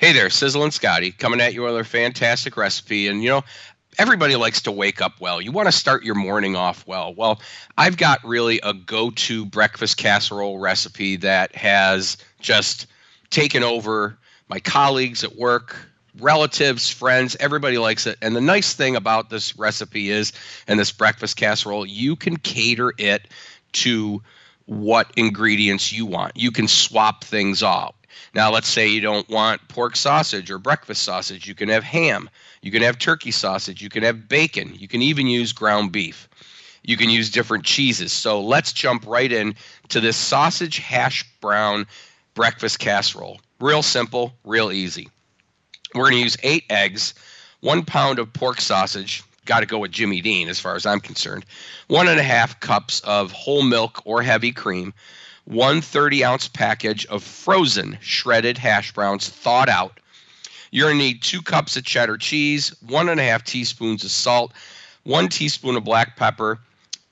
Hey there, Sizzlin Scotty coming at you with a fantastic recipe. And you know, everybody likes to wake up well. You want to start your morning off well. Well, I've got really a go to breakfast casserole recipe that has just taken over my colleagues at work, relatives, friends, everybody likes it. And the nice thing about this recipe is, and this breakfast casserole, you can cater it to what ingredients you want. You can swap things out. Now, let's say you don't want pork sausage or breakfast sausage. You can have ham. You can have turkey sausage. You can have bacon. You can even use ground beef. You can use different cheeses. So let's jump right in to this sausage hash brown breakfast casserole. Real simple, real easy. We're going to use eight eggs, one pound of pork sausage. Got to go with Jimmy Dean as far as I'm concerned. One and a half cups of whole milk or heavy cream one 30 ounce package of frozen shredded hash browns thawed out. You're going to need two cups of cheddar cheese, one and a half teaspoons of salt, one teaspoon of black pepper,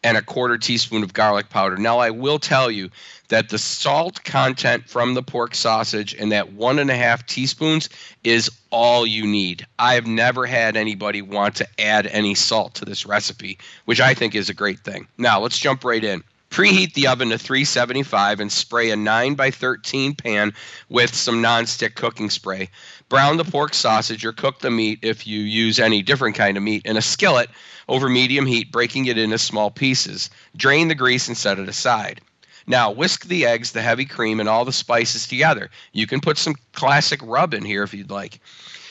and a quarter teaspoon of garlic powder. Now, I will tell you that the salt content from the pork sausage and that one and a half teaspoons is all you need. I've never had anybody want to add any salt to this recipe, which I think is a great thing. Now, let's jump right in. Preheat the oven to 375 and spray a 9 by 13 pan with some nonstick cooking spray. Brown the pork sausage or cook the meat if you use any different kind of meat in a skillet over medium heat, breaking it into small pieces. Drain the grease and set it aside. Now, whisk the eggs, the heavy cream, and all the spices together. You can put some classic rub in here if you'd like.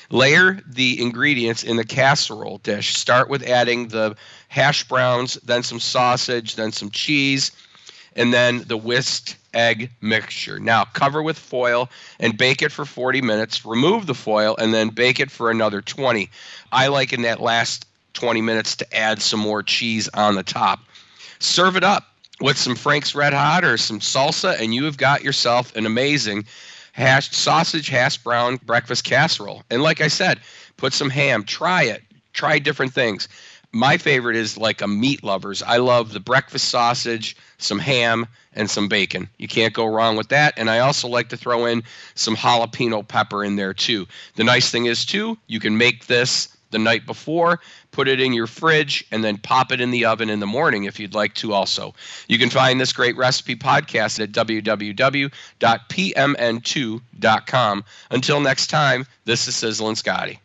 Layer the ingredients in the casserole dish. Start with adding the hash browns, then some sausage, then some cheese, and then the whisked egg mixture. Now cover with foil and bake it for 40 minutes. Remove the foil and then bake it for another 20. I like in that last 20 minutes to add some more cheese on the top. Serve it up with some Frank's Red Hot or some salsa, and you have got yourself an amazing hashed sausage hash brown breakfast casserole. And like I said, put some ham. Try it. Try different things. My favorite is like a meat lovers. I love the breakfast sausage, some ham, and some bacon. You can't go wrong with that. And I also like to throw in some jalapeno pepper in there too. The nice thing is too, you can make this the night before, put it in your fridge, and then pop it in the oven in the morning if you'd like to also. You can find this great recipe podcast at www.pmn2.com. Until next time, this is Sizzlin Scotty.